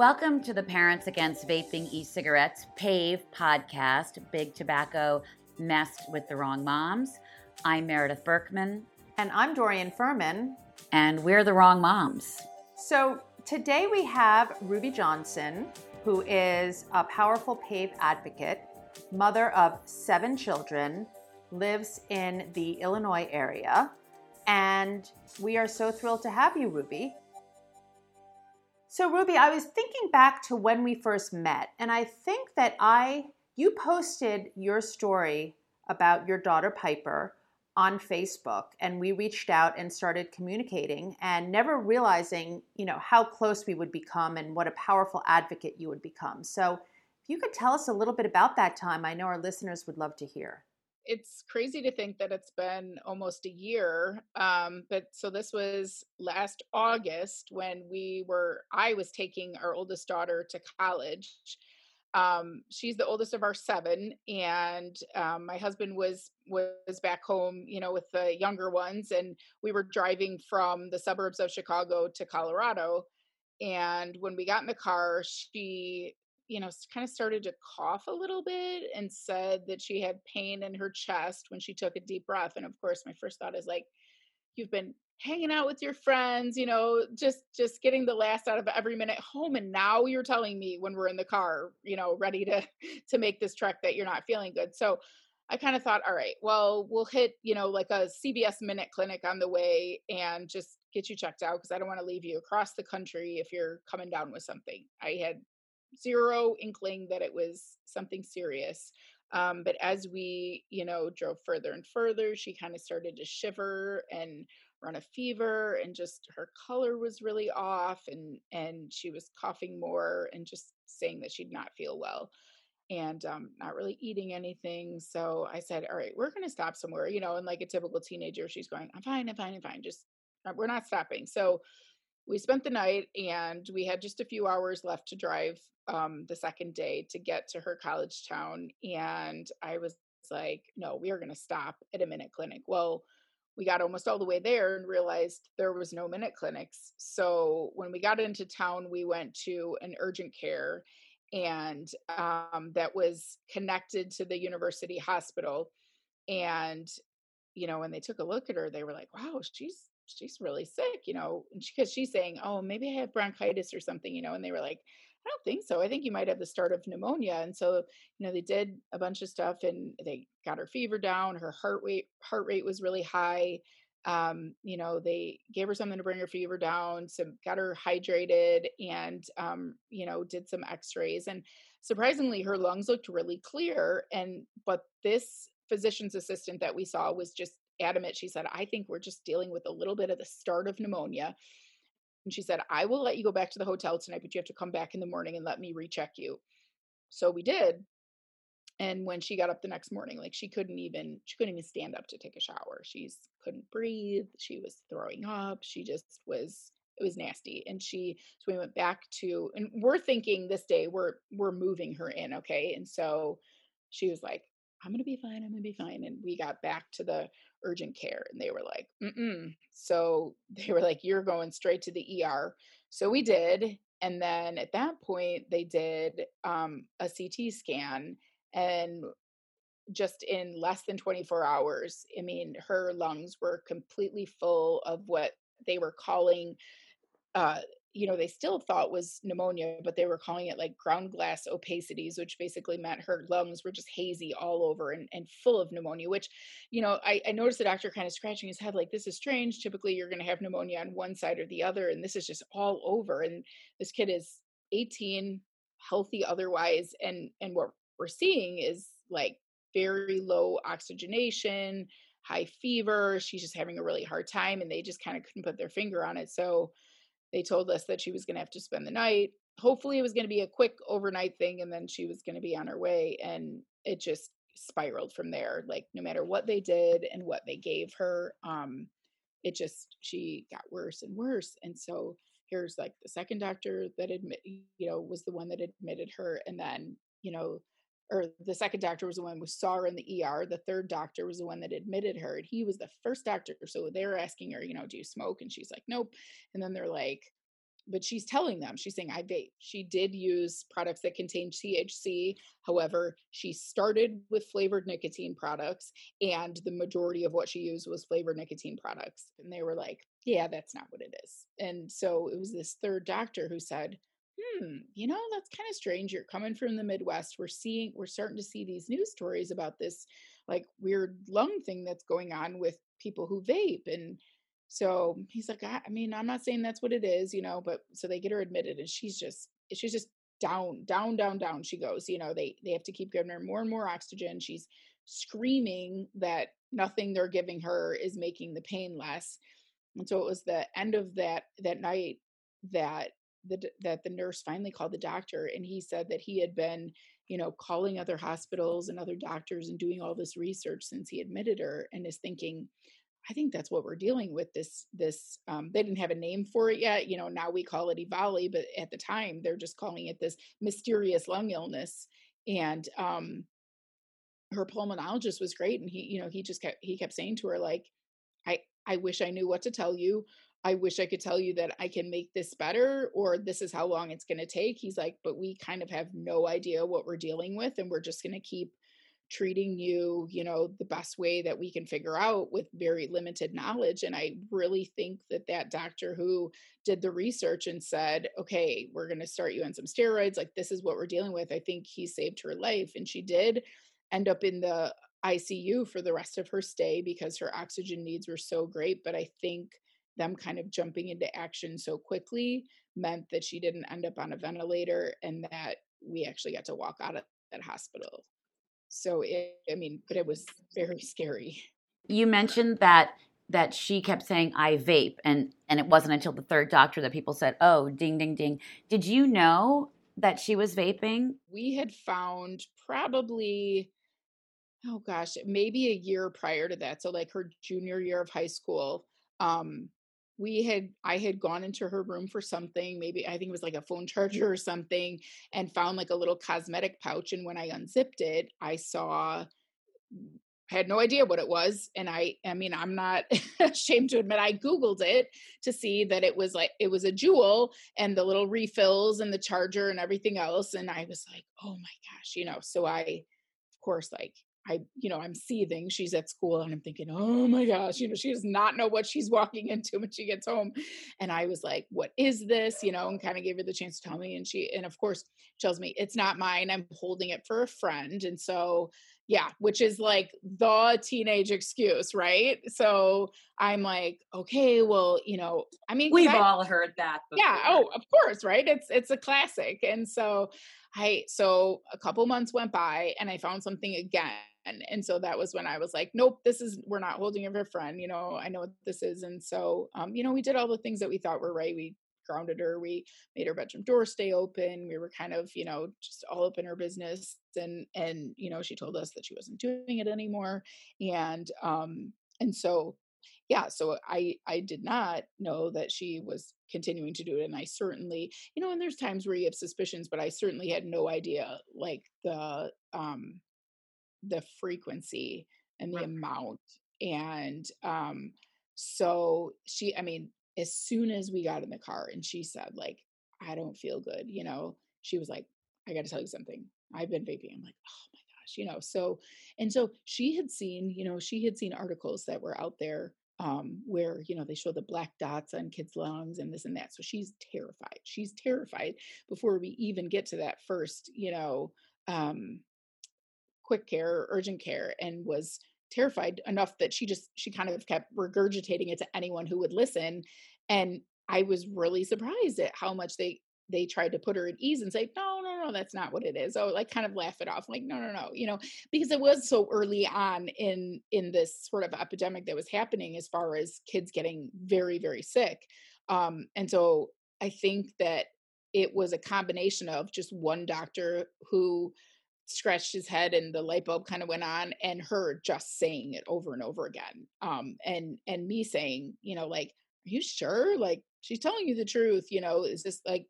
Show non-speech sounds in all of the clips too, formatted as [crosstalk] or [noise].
Welcome to the Parents Against Vaping E Cigarettes PAVE podcast, Big Tobacco Messed with the Wrong Moms. I'm Meredith Berkman. And I'm Dorian Fuhrman. And we're the wrong moms. So today we have Ruby Johnson, who is a powerful PAVE advocate, mother of seven children, lives in the Illinois area. And we are so thrilled to have you, Ruby. So, Ruby, I was thinking back to when we first met, and I think that I, you posted your story about your daughter Piper on Facebook, and we reached out and started communicating, and never realizing, you know, how close we would become and what a powerful advocate you would become. So, if you could tell us a little bit about that time, I know our listeners would love to hear it's crazy to think that it's been almost a year. Um, but so this was last August when we were, I was taking our oldest daughter to college. Um, she's the oldest of our seven, and um, my husband was was back home, you know, with the younger ones, and we were driving from the suburbs of Chicago to Colorado. And when we got in the car, she you know, kind of started to cough a little bit and said that she had pain in her chest when she took a deep breath. And of course, my first thought is like, you've been hanging out with your friends, you know, just just getting the last out of every minute home and now you're telling me when we're in the car, you know, ready to [laughs] to make this trek that you're not feeling good. So I kind of thought, all right, well, we'll hit, you know, like a CVS minute clinic on the way and just get you checked out because I don't want to leave you across the country if you're coming down with something. I had zero inkling that it was something serious. Um, but as we, you know, drove further and further, she kind of started to shiver and run a fever, and just her color was really off, and and she was coughing more and just saying that she'd not feel well and um, not really eating anything. So I said, "All right, we're going to stop somewhere." You know, and like a typical teenager, she's going, "I'm fine, I'm fine, I'm fine." Just uh, we're not stopping. So we spent the night and we had just a few hours left to drive um, the second day to get to her college town. And I was like, no, we are going to stop at a minute clinic. Well, we got almost all the way there and realized there was no minute clinics. So when we got into town, we went to an urgent care and um, that was connected to the university hospital. And, you know, when they took a look at her, they were like, wow, she's she's really sick, you know, because she, she's saying, oh, maybe I have bronchitis or something, you know, and they were like, I don't think so. I think you might have the start of pneumonia. And so, you know, they did a bunch of stuff and they got her fever down. Her heart rate heart rate was really high. Um, you know, they gave her something to bring her fever down, some got her hydrated and um, you know, did some x-rays. And surprisingly, her lungs looked really clear. And but this physician's assistant that we saw was just adamant. She said, I think we're just dealing with a little bit of the start of pneumonia. And she said, I will let you go back to the hotel tonight, but you have to come back in the morning and let me recheck you. So we did. And when she got up the next morning, like she couldn't even she couldn't even stand up to take a shower. She's couldn't breathe. She was throwing up. She just was it was nasty. And she so we went back to and we're thinking this day we're we're moving her in, okay? And so she was like, I'm gonna be fine, I'm gonna be fine. And we got back to the urgent care and they were like mm so [laughs] they were like you're going straight to the er so we did and then at that point they did um, a ct scan and just in less than 24 hours i mean her lungs were completely full of what they were calling uh, you know, they still thought was pneumonia, but they were calling it like ground glass opacities, which basically meant her lungs were just hazy all over and, and full of pneumonia, which, you know, I, I noticed the doctor kind of scratching his head like, this is strange. Typically, you're going to have pneumonia on one side or the other, and this is just all over. And this kid is 18, healthy otherwise. And, and what we're seeing is like very low oxygenation, high fever. She's just having a really hard time, and they just kind of couldn't put their finger on it. So, they told us that she was going to have to spend the night. Hopefully, it was going to be a quick overnight thing and then she was going to be on her way. And it just spiraled from there. Like, no matter what they did and what they gave her, um, it just, she got worse and worse. And so, here's like the second doctor that admit, you know, was the one that admitted her. And then, you know, or the second doctor was the one who saw her in the ER. The third doctor was the one that admitted her. And he was the first doctor. So they're asking her, you know, do you smoke? And she's like, nope. And then they're like, but she's telling them she's saying i vape she did use products that contain thc however she started with flavored nicotine products and the majority of what she used was flavored nicotine products and they were like yeah that's not what it is and so it was this third doctor who said hmm you know that's kind of strange you're coming from the midwest we're seeing we're starting to see these news stories about this like weird lung thing that's going on with people who vape and so he's like, I, I mean, I'm not saying that's what it is, you know, but so they get her admitted and she's just, she's just down, down, down, down. She goes, you know, they, they have to keep giving her more and more oxygen. She's screaming that nothing they're giving her is making the pain less. And so it was the end of that, that night that the, that the nurse finally called the doctor and he said that he had been you know calling other hospitals and other doctors and doing all this research since he admitted her and is thinking I think that's what we're dealing with. This this um, they didn't have a name for it yet. You know, now we call it EVALI, but at the time they're just calling it this mysterious lung illness. And um, her pulmonologist was great, and he you know he just kept he kept saying to her like, I I wish I knew what to tell you. I wish I could tell you that I can make this better or this is how long it's going to take. He's like, but we kind of have no idea what we're dealing with, and we're just going to keep treating you you know the best way that we can figure out with very limited knowledge and i really think that that doctor who did the research and said okay we're going to start you on some steroids like this is what we're dealing with i think he saved her life and she did end up in the icu for the rest of her stay because her oxygen needs were so great but i think them kind of jumping into action so quickly meant that she didn't end up on a ventilator and that we actually got to walk out of that hospital so it, I mean, but it was very scary. You mentioned that that she kept saying I vape and and it wasn't until the third doctor that people said, "Oh, ding ding ding." Did you know that she was vaping? We had found probably oh gosh, maybe a year prior to that. So like her junior year of high school, um we had i had gone into her room for something maybe i think it was like a phone charger or something and found like a little cosmetic pouch and when i unzipped it i saw mm, I had no idea what it was and i i mean i'm not [laughs] ashamed to admit i googled it to see that it was like it was a Juul and the little refills and the charger and everything else and i was like oh my gosh you know so i of course like I, you know, I'm seething. She's at school and I'm thinking, oh my gosh, you know, she does not know what she's [laughs] walking into when she gets home. And I was like, what is this? You know, and kind of gave her the chance to tell me. And she, and of course, tells me it's not mine. I'm holding it for a friend. And so, yeah, which is like the teenage excuse, right? So I'm like, okay, well, you know, I mean, we've I, all heard that. Before. Yeah. Oh, of course, right? It's it's a classic. And so I so a couple months went by and I found something again and so that was when i was like nope this is we're not holding her for a friend you know i know what this is and so um you know we did all the things that we thought were right we grounded her. We made her bedroom door stay open. We were kind of you know just all up in her business and and you know she told us that she wasn't doing it anymore. And um and so yeah so i i did not know that she was continuing to do it. And i certainly you know and there's times where you have suspicions but i certainly had no idea like the um the frequency and the right. amount. And um so she i mean as soon as we got in the car and she said like i don't feel good you know she was like i got to tell you something i've been vaping i'm like oh my gosh you know so and so she had seen you know she had seen articles that were out there um, where you know they show the black dots on kids' lungs and this and that. So she's terrified. She's terrified before we even get to that first, you know, um, quick care urgent care and was terrified enough that she just she kind of kept regurgitating it to anyone who would listen and i was really surprised at how much they they tried to put her at ease and say no no no that's not what it is. Oh like kind of laugh it off like no no no you know because it was so early on in in this sort of epidemic that was happening as far as kids getting very very sick um and so i think that it was a combination of just one doctor who scratched his head and the light bulb kind of went on and her just saying it over and over again um and and me saying you know like are you sure? Like she's telling you the truth you know is this like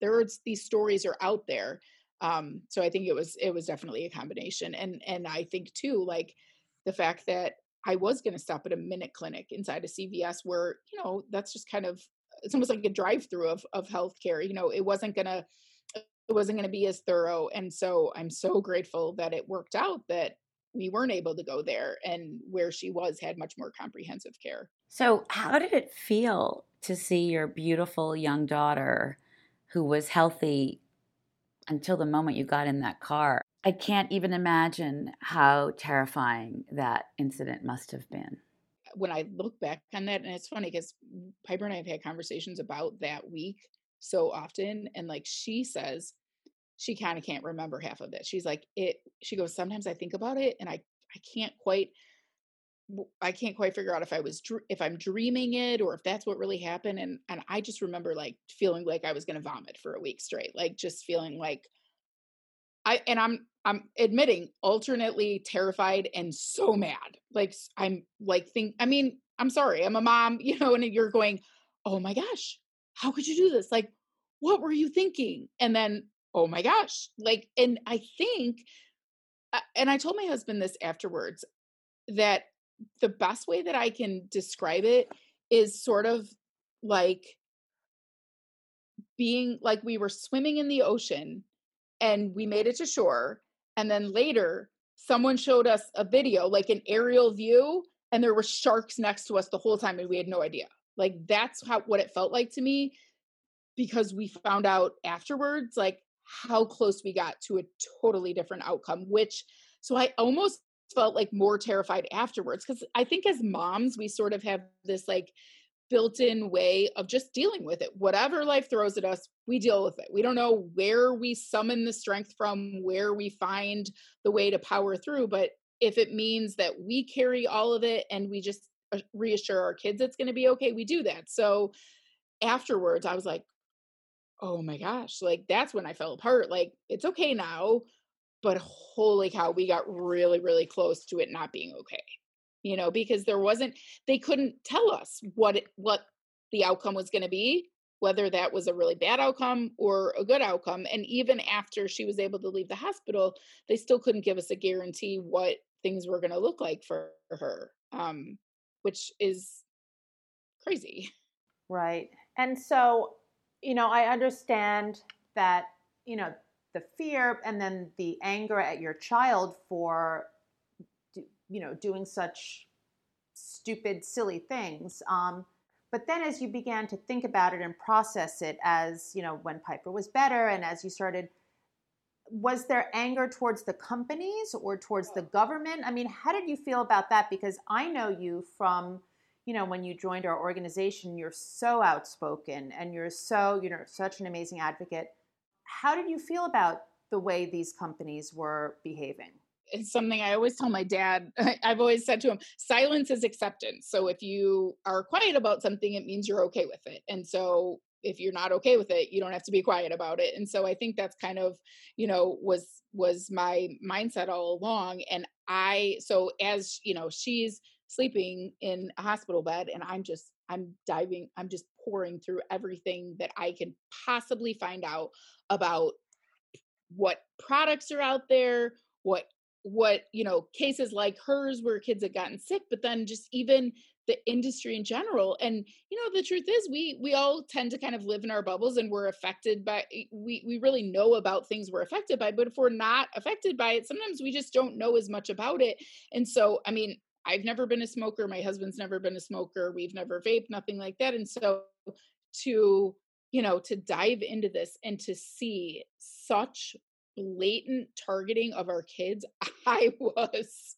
there's these stories are out there. Um so i think it was it was definitely a combination and and i think too like the fact that i was going to stop at a minute clinic inside a cvs where you know that's just kind of it's almost like a drive-through of of healthcare you know it wasn't gonna it wasn't going to be as thorough and so i'm so grateful that it worked out that we weren't able to go there and where she was had much more comprehensive care. So how did it feel to see your beautiful young daughter who was healthy until the moment you got in that car? I can't even imagine how terrifying that incident must have been. When i look back on that and it's funny because piper and i have had conversations about that week so often and like she says she kind of can't remember half of it. She's like, it, she goes, sometimes I think about it and I, I can't quite, I can't quite figure out if I was, if I'm dreaming it or if that's what really happened. And, and I just remember like feeling like I was going to vomit for a week straight, like just feeling like I, and I'm, I'm admitting alternately terrified and so mad. Like I'm like think, I mean, I'm sorry, I'm a mom, [laughs] you know, and you're going, oh my gosh, how could you do this? Like, what were you thinking? And then oh my gosh like and i think uh, and i told my husband this afterwards that the best way that i can describe it is sort of like being like we were swimming in the ocean and we made it to shore and then later someone showed us a video like an aerial view and there were sharks next to us the whole time and we had no idea. Like that's how what it felt like to me because we found out afterwards like how close we got to a totally different outcome, which so I almost felt like more terrified afterwards because I think as moms, we sort of have this like built in way of just dealing with it. Whatever life throws at us, we deal with it. We don't know where we summon the strength from, where we find the way to power through. But if it means that we carry all of it and we just uh, reassure our kids it's going to be okay, we do that. So afterwards, I was like, oh my gosh, like that's when I fell apart. Like it's okay now, but holy cow, we got really, really close to it not being okay. You know, because there wasn't, they couldn't tell us what it, what the outcome was going to be, whether that was a really bad outcome or a good outcome. And even after she was able to leave the hospital, they still couldn't give us a guarantee what things were going to look like for her, um, which is crazy. Right. And so you know, I understand that, you know, the fear and then the anger at your child for, you know, doing such stupid, silly things. Um, but then as you began to think about it and process it as, you know, when Piper was better and as you started, was there anger towards the companies or towards the government? I mean, how did you feel about that? Because I know you from you know, when you joined our organization, you're so outspoken and you're so, you know, such an amazing advocate. How did you feel about the way these companies were behaving? It's something I always tell my dad. [laughs] I've always said to him, silence is acceptance. So if you are quiet about something, it means you're okay with it. And so if you're not okay with it, you don't have to be quiet about it. And so I think that's kind of, you know, was was my mindset all along. And I so as, you know, she's sleeping in a hospital bed and i'm just i'm diving i'm just pouring through everything that i can possibly find out about what products are out there what what you know cases like hers where kids have gotten sick but then just even the industry in general and you know the truth is we we all tend to kind of live in our bubbles and we're affected by we we really know about things we're affected by but if we're not affected by it sometimes we just don't know as much about it and so i mean I've never been a smoker. My husband's never been a smoker. We've never vaped, nothing like that. And so to, you know, to dive into this and to see such blatant targeting of our kids, [laughs] I was,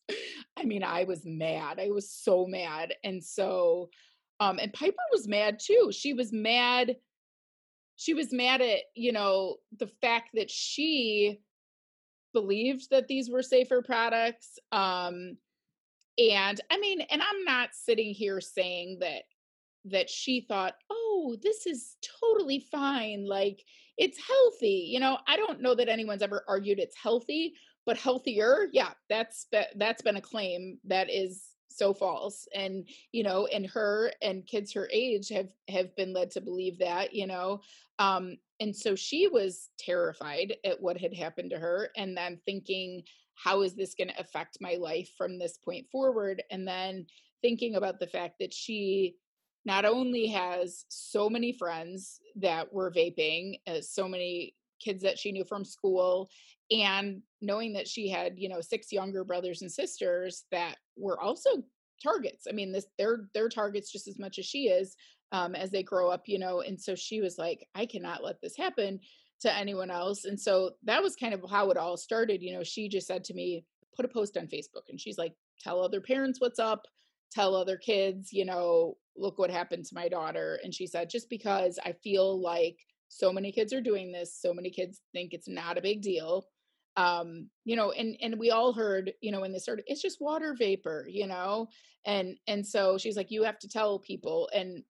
I mean, I was mad. I was so mad. And so, um, and Piper was mad too. She was mad. She was mad at, you know, the fact that she believed that these were safer products. Um, and i mean and i'm not sitting here saying that that she thought oh this is totally fine like it's healthy you know i don't know that anyone's ever argued it's healthy but healthier yeah that's that's been a claim that is so false and you know and her and kids her age have have been led to believe that you know um and so she was terrified at what had happened to her and then thinking how is this going to affect my life from this point forward and then thinking about the fact that she not only has so many friends that were vaping, uh, so many kids that she knew from school, and knowing that she had, you know, six younger brothers and sisters that were also targets. I mean, this they're they're targets just as much as she is um, as they grow up, you know. And so she was like, I cannot let this happen to anyone else. And so that was kind of how it all started. You know, she just said to me, put a post on Facebook, and she's like, tell other parents what's up tell other kids, you know, look what happened to my daughter. And she said, just because I feel like so many kids are doing this, so many kids think it's not a big deal. Um, you know, and and we all heard, you know, when they started, it's just water vapor, you know, and and so she's like, you have to tell people, and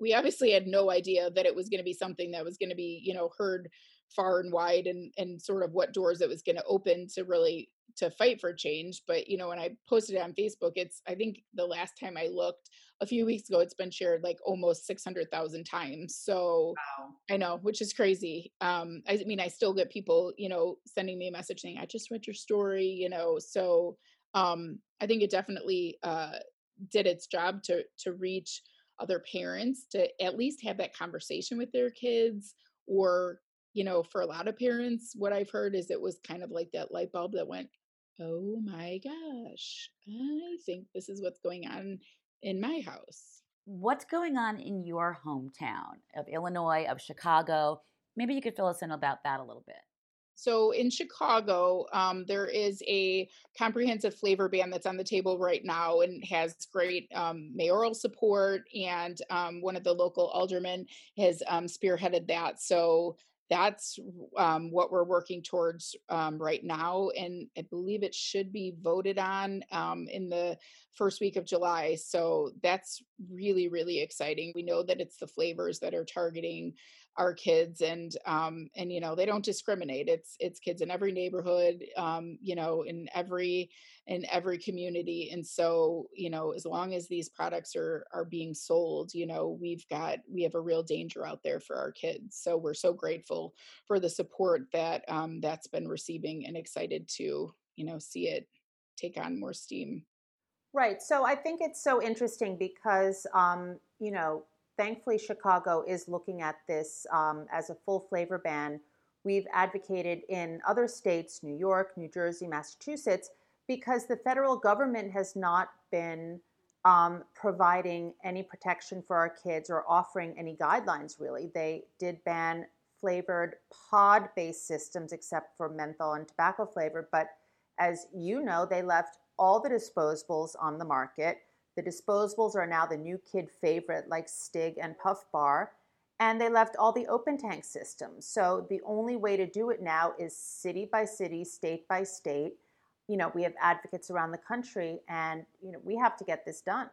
we obviously had no idea that it was going to be something that was going to be, you know, heard far and wide, and and sort of what doors it was going to open to really to fight for change but you know when i posted it on facebook it's i think the last time i looked a few weeks ago it's been shared like almost 600,000 times so wow. i know which is crazy um i mean i still get people you know sending me a message saying i just read your story you know so um i think it definitely uh did its job to to reach other parents to at least have that conversation with their kids or you know for a lot of parents what i've heard is it was kind of like that light bulb that went oh my gosh, I think this is what's going on in my house. What's going on in your hometown of Illinois, of Chicago? Maybe you could fill us in about that a little bit. So in Chicago, um, there is a comprehensive flavor ban that's on the table right now and has great um, mayoral support. And um, one of the local aldermen has um, spearheaded that. So that's um, what we're working towards um, right now. And I believe it should be voted on in the first week of July. So that's really, really exciting. We know that it's the flavors that are targeting our kids and um and you know they don't discriminate it's it's kids in every neighborhood um you know in every in every community and so you know as long as these products are are being sold you know we've got we have a real danger out there for our kids so we're so grateful for the support that um that's been receiving and excited to you know see it take on more steam. Right so i think it's so interesting because um you know thankfully, Chicago is looking at this um, as a full flavor ban. We've advocated in other states, New York, New Jersey, Massachusetts, because the federal government has not been um, providing any protection for our kids or offering any guidelines, really. They did ban flavored pod based systems except for menthol and tobacco flavor, but as you know, they left all the disposables on the market. The disposables are now the new kid favorite, like Stig and Puff Bar. And they left all the open tank systems. So the only way to do it now is city by city, state by state. You know, we have advocates around the country, and you know, we have to get this done.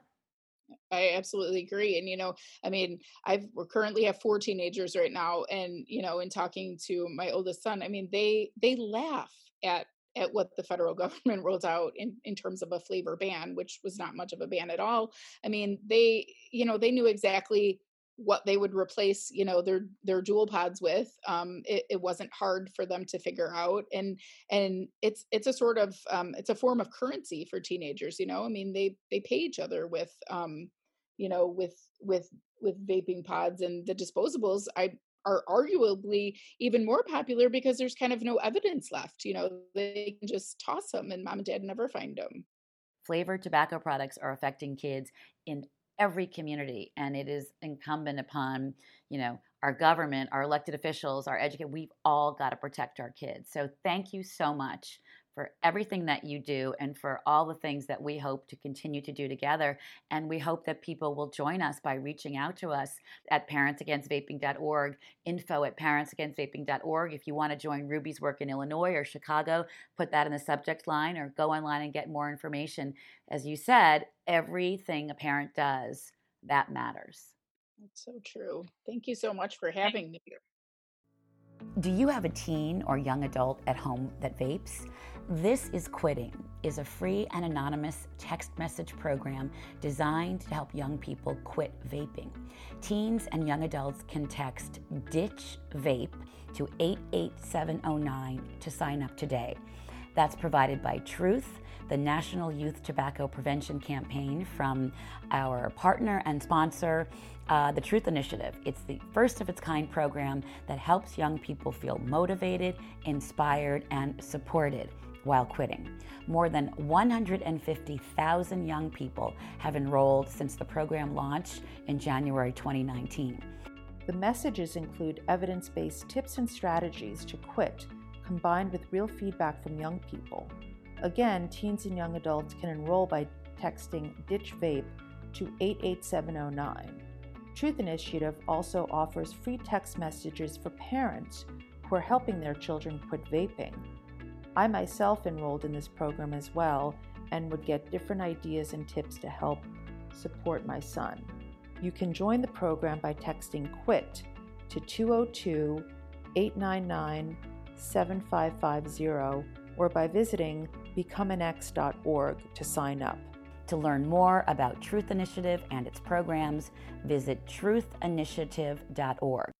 I absolutely agree. And, you know, I mean, I've we currently have four teenagers right now. And, you know, in talking to my oldest son, I mean, they they laugh at at what the federal [laughs] government rolled out in, in terms of a flavor ban, which was not much of a ban at all. I mean, they, you know, they knew exactly what they would replace, you know, their their Juul pods with. Um, it, it wasn't hard for them to figure out, and and it's it's a sort of um, it's a form of currency for teenagers. You know, I mean, they they pay each other with, um, you know, with with with vaping pods and the disposables. I are arguably even more popular because there's kind of no evidence left. You know, they can just toss them and mom and dad never find them. Flavored tobacco products are affecting kids in every community and it is incumbent upon you know our government our elected officials our educators we've all got to protect our kids so thank you so much for everything that you do and for all the things that we hope to continue to do together. And we hope that people will join us by reaching out to us at parentsagainstvaping.org, info at parentsagainstvaping.org. If you want to join Ruby's work in Illinois or Chicago, put that in the subject line or go online and get more information. As you said, everything a parent does, that matters. That's so true. Thank you so much for having me. Here. Do you have a teen or young adult at home that vapes? This is Quitting is a free and anonymous text message program designed to help young people quit vaping. Teens and young adults can text ditch vape to 88709 to sign up today. That's provided by Truth the National Youth Tobacco Prevention Campaign from our partner and sponsor, uh, the Truth Initiative. It's the first of its kind program that helps young people feel motivated, inspired, and supported while quitting. More than 150,000 young people have enrolled since the program launched in January 2019. The messages include evidence based tips and strategies to quit, combined with real feedback from young people. Again, teens and young adults can enroll by texting Ditch Vape to 88709. Truth Initiative also offers free text messages for parents who are helping their children quit vaping. I myself enrolled in this program as well and would get different ideas and tips to help support my son. You can join the program by texting QUIT to 202 899 7550 or by visiting becomeanx.org to sign up. To learn more about Truth Initiative and its programs, visit truthinitiative.org.